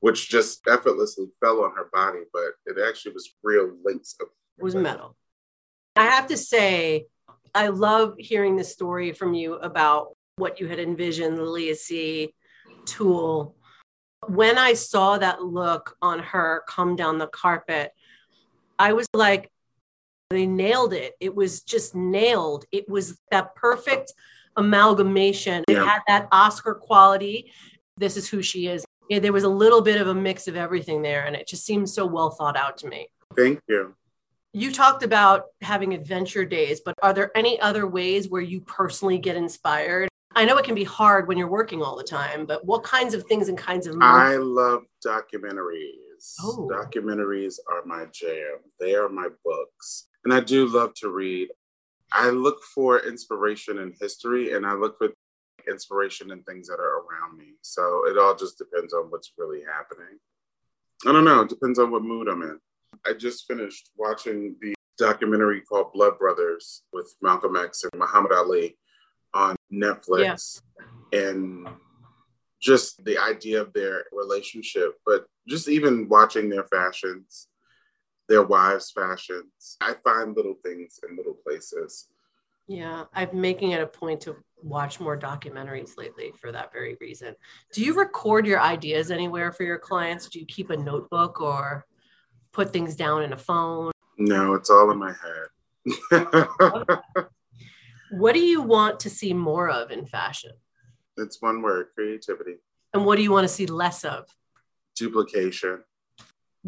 which just effortlessly fell on her body, but it actually was real links of it was metal. I have to say, I love hearing the story from you about what you had envisioned the Leah tool. When I saw that look on her come down the carpet, I was like, they nailed it. It was just nailed. It was that perfect amalgamation. It had that Oscar quality. This is who she is. Yeah, there was a little bit of a mix of everything there, and it just seems so well thought out to me. Thank you. You talked about having adventure days, but are there any other ways where you personally get inspired? I know it can be hard when you're working all the time, but what kinds of things and kinds of I love documentaries. Oh. Documentaries are my jam. They are my books. And I do love to read. I look for inspiration in history and I look for inspiration in things that are around me. So it all just depends on what's really happening. I don't know. It depends on what mood I'm in. I just finished watching the documentary called Blood Brothers with Malcolm X and Muhammad Ali on Netflix. Yeah. And just the idea of their relationship, but just even watching their fashions their wives' fashions. I find little things in little places. Yeah, I'm making it a point to watch more documentaries lately for that very reason. Do you record your ideas anywhere for your clients? Do you keep a notebook or put things down in a phone? No, it's all in my head. what do you want to see more of in fashion? It's one word creativity. And what do you want to see less of? Duplication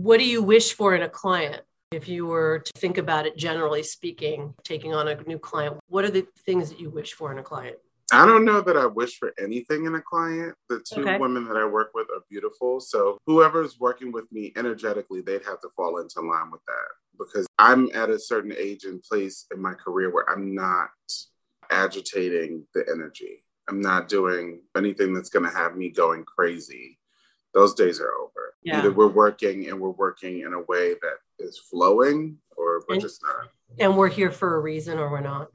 what do you wish for in a client? If you were to think about it generally speaking, taking on a new client, what are the things that you wish for in a client? I don't know that I wish for anything in a client. The two okay. women that I work with are beautiful. So whoever's working with me energetically, they'd have to fall into line with that because I'm at a certain age and place in my career where I'm not agitating the energy. I'm not doing anything that's going to have me going crazy. Those days are over. Yeah. Either we're working and we're working in a way that is flowing or we're and, just not. And we're here for a reason or we're not.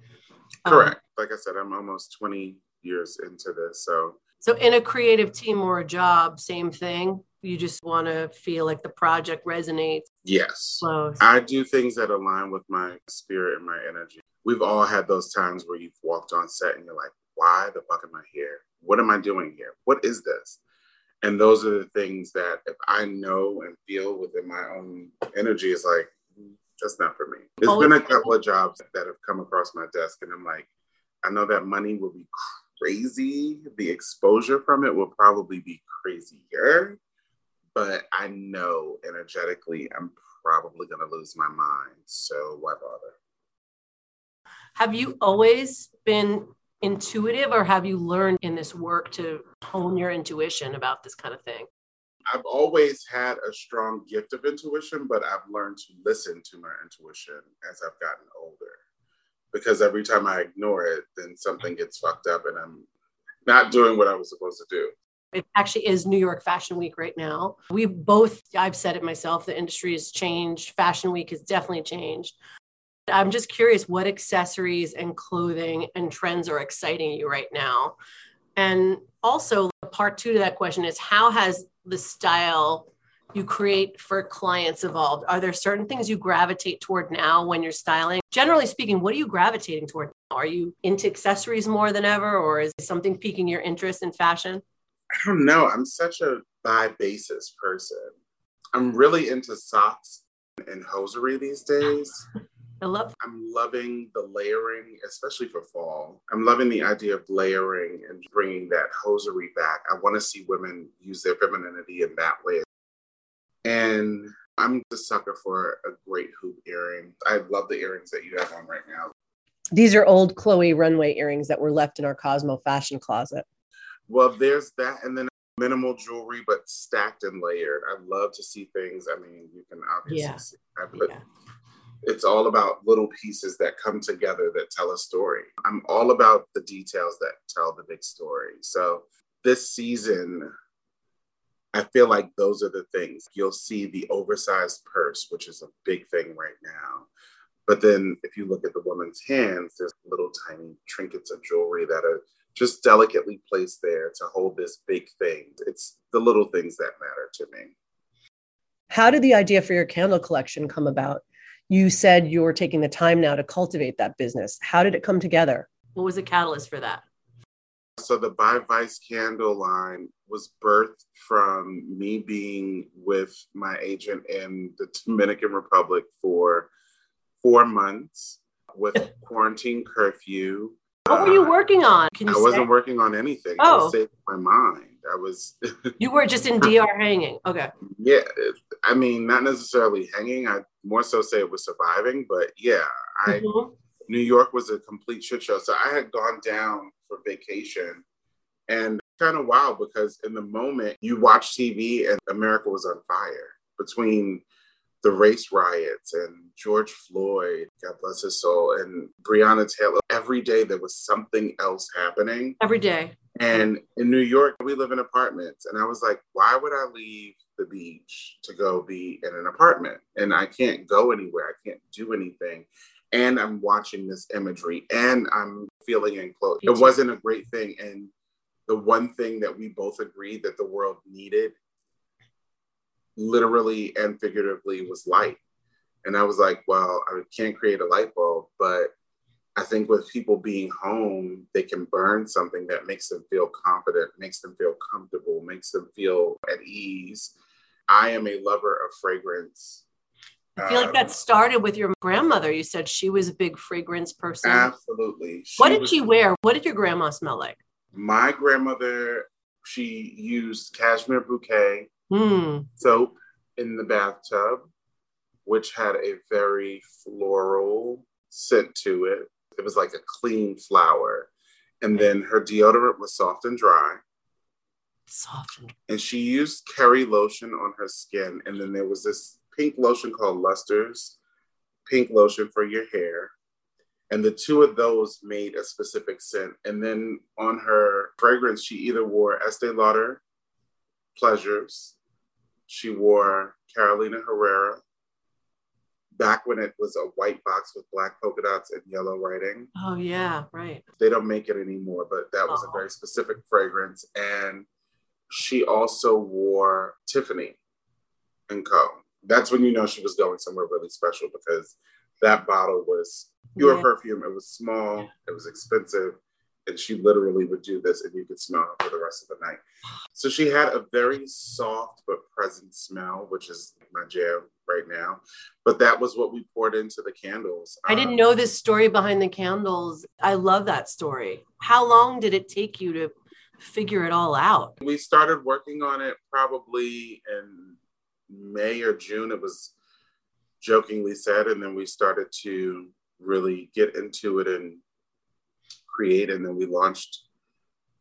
Um, Correct. Um, like I said, I'm almost 20 years into this. So so in a creative team or a job, same thing. You just want to feel like the project resonates. Yes. Flows. I do things that align with my spirit and my energy. We've all had those times where you've walked on set and you're like, why the fuck am I here? What am I doing here? What is this? And those are the things that if I know and feel within my own energy, is like mm, that's not for me. There's oh, been a couple of jobs that have come across my desk, and I'm like, I know that money will be crazy. The exposure from it will probably be crazier, but I know energetically I'm probably going to lose my mind. So why bother? Have you always been intuitive or have you learned in this work to hone your intuition about this kind of thing? I've always had a strong gift of intuition, but I've learned to listen to my intuition as I've gotten older. Because every time I ignore it, then something gets fucked up and I'm not doing what I was supposed to do. It actually is New York Fashion Week right now. We both, I've said it myself, the industry has changed. Fashion Week has definitely changed. I'm just curious what accessories and clothing and trends are exciting you right now. And also, part two to that question is how has the style you create for clients evolved? Are there certain things you gravitate toward now when you're styling? Generally speaking, what are you gravitating toward? Now? Are you into accessories more than ever, or is something piquing your interest in fashion? I don't know. I'm such a by basis person. I'm really into socks and hosiery these days. I love. I'm loving the layering, especially for fall. I'm loving the idea of layering and bringing that hosiery back. I want to see women use their femininity in that way. And I'm the sucker for a great hoop earring. I love the earrings that you have on right now. These are old Chloe runway earrings that were left in our Cosmo fashion closet. Well, there's that, and then minimal jewelry, but stacked and layered. I love to see things. I mean, you can obviously Yeah. see. I put, Yeah. It's all about little pieces that come together that tell a story. I'm all about the details that tell the big story. So this season, I feel like those are the things. You'll see the oversized purse, which is a big thing right now. But then if you look at the woman's hands, there's little tiny trinkets of jewelry that are just delicately placed there to hold this big thing. It's the little things that matter to me. How did the idea for your candle collection come about? You said you were taking the time now to cultivate that business. How did it come together? What was the catalyst for that? So the By Vice candle line was birthed from me being with my agent in the Dominican Republic for four months with quarantine curfew. What were you Uh, working on? Can I you wasn't say? working on anything. I Oh. was saving my mind. I was, You were just in DR hanging. Okay. yeah. I mean, not necessarily hanging. I more so say it was surviving, but yeah, I Mhm. New York was a complete shit show. So I had gone down for vacation and kind of wild because in the moment you watch TV and America was on fire between the race riots and George Floyd, God bless his soul, and Breonna Taylor. Every day there was something else happening. Every day. And in New York, we live in apartments. And I was like, why would I leave the beach to go be in an apartment? And I can't go anywhere. I can't do anything. And I'm watching this imagery and I'm feeling enclosed. It wasn't a great thing. And the one thing that we both agreed that the world needed, literally and figuratively, was light. And I was like, well, I can't create a light bulb, but I think with people being home, they can burn something that makes them feel confident, makes them feel comfortable, makes them feel at ease. I am a lover of fragrance. I feel like Um, that started with your grandmother. You said she was a big fragrance person. Absolutely. what did was- she wear? What did your grandma smell like? My grandmother, she used cashmere bouquet Hmm. soap in the bathtub, which had a very floral scent to it. It was like a clean flower. And then her deodorant was soft and dry. Soft. and- she used Keri lotion on her skin. And then there was this pink lotion called Luster's pink lotion for your hair. And the two of those made a specific scent. And then on her fragrance, she either wore Estee Lauder Pleasures, she wore Carolina Herrera, back when it was a white box with black polka dots and yellow writing Oh yeah, right. they don't make it anymore, but that was Oh. a very specific fragrance. And she also wore Tiffany and Co. That's when you know she was going somewhere really special because that bottle was pure Yeah. perfume. It was small, it was expensive, and she literally would do this and you could smell her for the rest of the night. So she had a very soft but present smell, which is my jam right now. But that was what we poured into the candles. I didn't Um, know this story behind the candles. I love that story. How long did it take you to figure it all out? We started working on it probably in May or June. It was jokingly said, and then we started to really get into it and create, and then we launched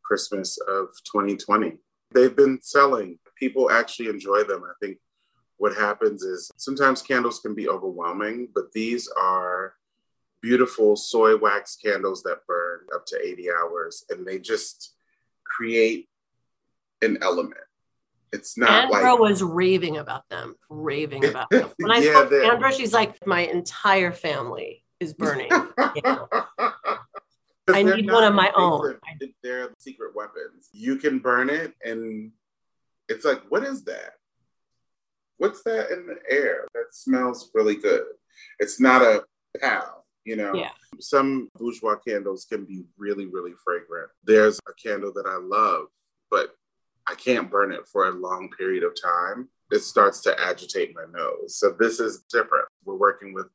Christmas of 2020. They've been selling. People actually enjoy them. I think what happens is sometimes candles can be overwhelming, but these are beautiful soy wax candles that burn up to 80 hours, and they just create an element. It's not Andra like was raving about them, raving about them. When I Yeah, spoke to Andra, she's like, my entire family is burning. I need one of my own. They're secret weapons. You can burn it, and it's like, what is that? What's that in the air? That smells really good. It's not a pow, you know. Yeah. Some bourgeois candles can be really, really fragrant. There's a candle that I love, but I can't burn it for a long period of time. It starts to agitate my nose. So this is different. We're working with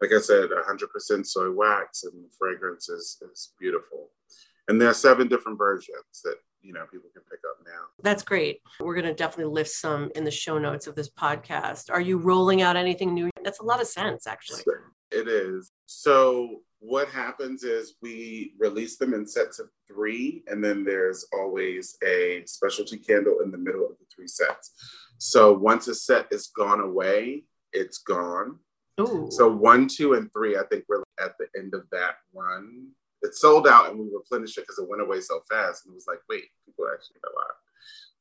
like I said, 100% soy wax, and the fragrance is, is beautiful. And there are seven different versions that you know people can pick up now. That's great. We're going to definitely lift some in the show notes of this podcast. Are you rolling out anything new? That's a lot of sense, actually. It is. So what happens is we release them in sets of three, and then there's always a specialty candle in the middle of the three sets. So once a set is gone away, it's gone. Ooh. So one, two, and three, I think we're at the end of that run. It sold out and we replenished it because it went away so fast. And it was like, wait, people actually know out.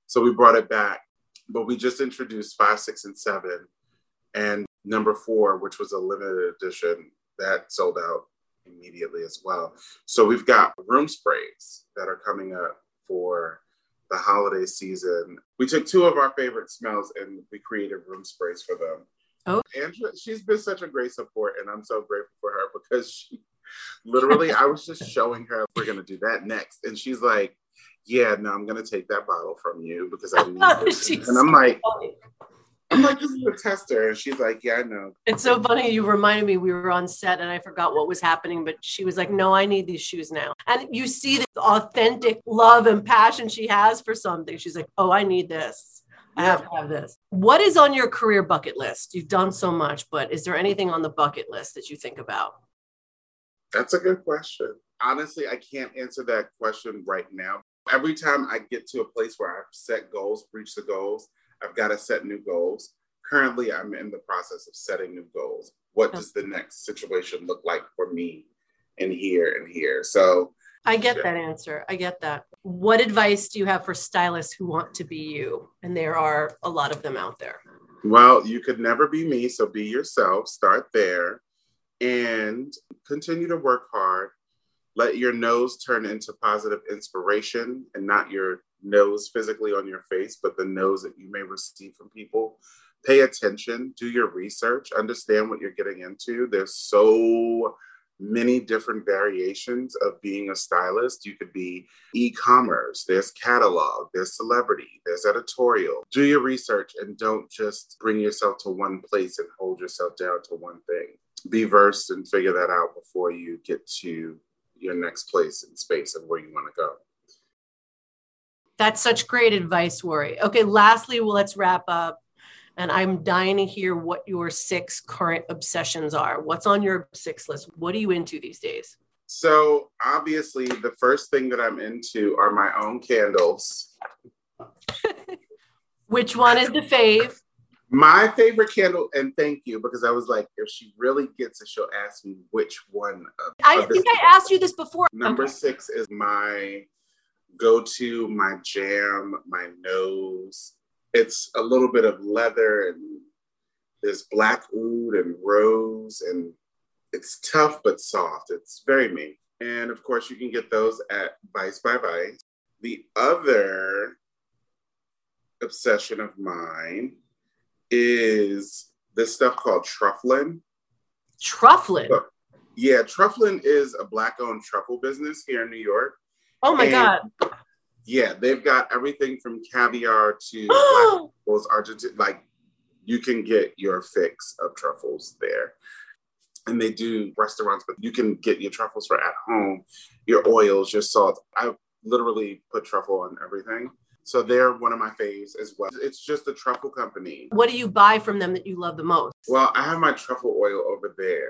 So we brought it back. But we just introduced five, six, and seven. And number four, which was a limited edition, that sold out immediately as well. So we've got room sprays that are coming up for the holiday season. We took two of our favorite smells and we created room sprays for them. Oh. Angela, she's been such a great support, and I'm so grateful for her because she literally, I was just showing her we're gonna do that next, and she's like, "Yeah, no, I'm gonna take that bottle from you because I need this," and I'm like. I'm like, this is a tester, and she's like, "Yeah, I know." It's so funny. You reminded me we were on set and I forgot what was happening, but she was like, No, I need these shoes now. And you see the authentic love and passion she has for something. She's like, Oh, I need this. I have to have this. What is on your career bucket list? You've done so much, but is there anything on the bucket list that you think about? That's a good question. Honestly, I can't answer that question right now. Every time I get to a place where I've set goals, reach the goals, I've got to set new goals. Currently, I'm in the process of setting new goals. What does the next situation look like for me in here and here? So, I get that answer. I get that. What advice do you have for stylists who want to be you? And there are a lot of them out there. well, you could never be me, so be yourself. Start there and continue to work hard. Let your nose turn into positive inspiration and not your nose physically on your face, but the nose that you may receive from people. Pay attention, do your research, understand what you're getting into. There's so many different variations of being a stylist. You could be e commerce, there's catalog, there's celebrity, there's editorial. Do your research and don't just bring yourself to one place and hold yourself down to one thing. Be versed and figure that out before you get to your next place in space of where you want to go. That's such great advice, Wouri. Okay, lastly, well, let's wrap up. And I'm dying to hear what your six current obsessions are. What's on your six list? What are you into these days? So, obviously, the first thing that I'm into are my own candles. Which one is the fave? My favorite candle, and thank you, because I was like, if she really gets it, she'll ask me which one of, I of think I asked you this before. Number Okay. six is my go to, my jam, my nose. It's a little bit of leather and there's black oud and rose, and it's tough but soft. It's very me. And of course, you can get those at Vice by Vice. The other obsession of mine is this stuff called trufflin. Trufflin. Yeah, Trufflin is a black owned truffle business here in New York. Oh my And- God. Yeah, they've got everything from caviar to black truffles, Argentine. Like you can get your fix of truffles there. And they do restaurants, but you can get your truffles for at home, your oils, your salt. I literally put truffle on everything. So they're one of my faves as well. It's just a truffle company. what do you buy from them that you love the most? Well, I have my truffle oil over there.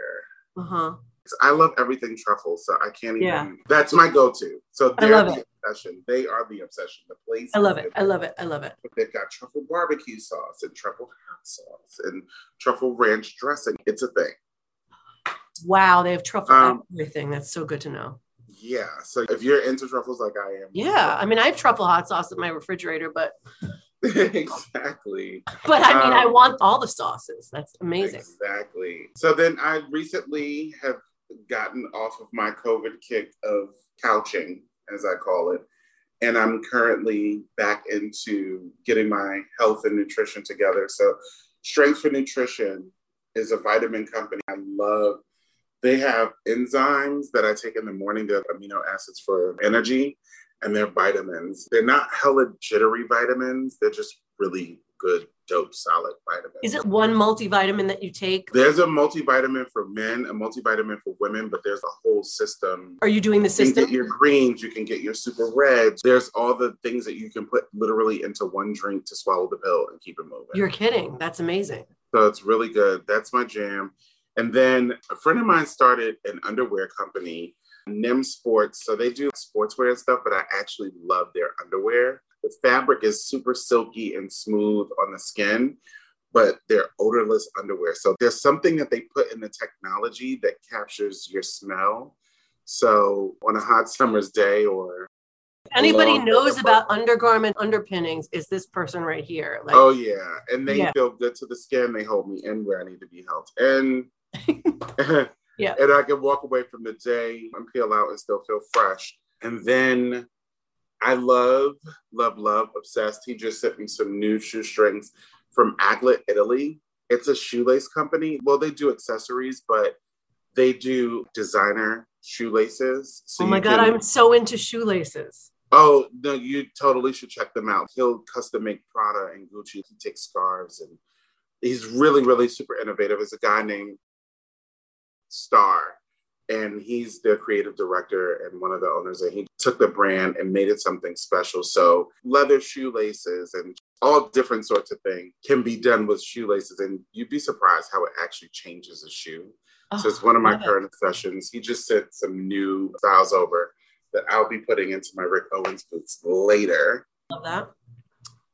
Uh huh. I love everything truffle, so I can't even. Yeah. That's my go-to. So I they're the obsession. They are the obsession. The place. I love it. I love it. I love it. They've got truffle barbecue sauce and truffle hot sauce and truffle ranch dressing. It's a thing. Wow, they have truffle Um, everything. That's so good to know. Yeah. So if you're into truffles like I am, Yeah, I mean, I have truffle hot sauce in my refrigerator, but exactly. but I mean, I Um, want all the sauces. That's amazing. Exactly. So then I recently have gotten off of my COVID kick of couching, as I call it. And I'm currently back into getting my health and nutrition together. So, Strength for Nutrition is a vitamin company I love. They have enzymes that I take in the morning, they're amino acids for energy, and they're vitamins. They're not hella jittery vitamins, they're just really good, dope, solid vitamin. Is it one multivitamin that you take? There's a multivitamin for men, a multivitamin for women, but there's a whole system. Are you doing the system? You can get your greens, you can get your super reds. There's all the things that you can put literally into one drink to swallow the pill and keep it moving. You're kidding. That's amazing. so it's really good. That's my jam. And then a friend of mine started an underwear company, Nim Sports. So they do sportswear and stuff, but I actually love their underwear. The fabric is super silky and smooth on the skin, but they're odorless underwear. So there's something that they put in the technology that captures your smell. So on a hot summer's day or Anybody knows about undergarment underpinnings is this person right here. Like, oh yeah, and they Yeah. feel good to the skin. They hold me in where I need to be held, and Yeah. and I can walk away from the day and peel out and still feel fresh. And then I love, love, love, obsessed. He just sent me some new shoestrings from Aglet, Italy. It's a shoelace company. Well, they do accessories, but they do designer shoelaces. So oh my God, can- I'm so into shoelaces. Oh no, you totally should check them out. He'll custom make Prada and Gucci. He takes scarves and he's really, really super innovative. It's a guy named Star, and he's the creative director and one of the owners. And he took the brand and made it something special. So leather shoelaces and all different sorts of things can be done with shoelaces, and you'd be surprised how it actually changes a shoe. So it's oh, one of my love it. current obsessions. He just sent some new styles over that I'll be putting into my Rick Owens boots later. Love that.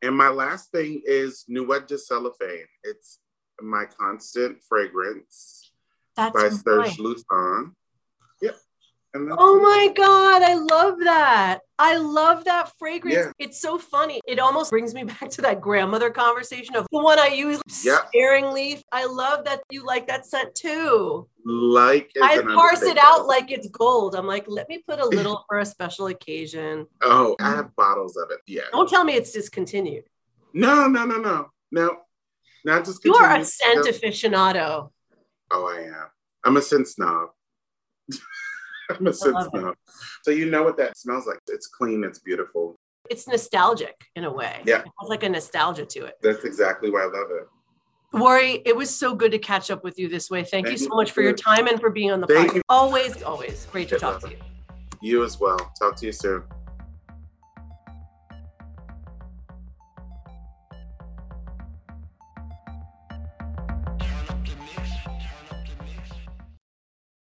And my last thing is Nuit de Cellophane. It's my constant fragrance That's by Serge nice. Lutens. Yep. And that's Oh it. my God, I love that. I love that fragrance. Yeah. It's so funny. It almost brings me back to that grandmother conversation of the one I use, Yep. sparing leaf. I love that you like that scent too. Like I parse it out like it's gold. I'm like, let me put a little for a special occasion. Oh, I have bottles of it. Yeah. Don't tell me it's discontinued. No, no, no, no. No. Not just You are a scent no. aficionado. Oh, I am. I'm a scent snob. I'm a snob. So you know what that smells like. It's clean, it's beautiful. It's nostalgic in a way. Yeah. It has like a nostalgia to it. That's exactly why I love it. Wouri, it was so good to catch up with you this way. Thank, Thank you you so much for your time and for being on the Thank podcast. you. Always, always great to talk to you. You as well. Talk to you soon.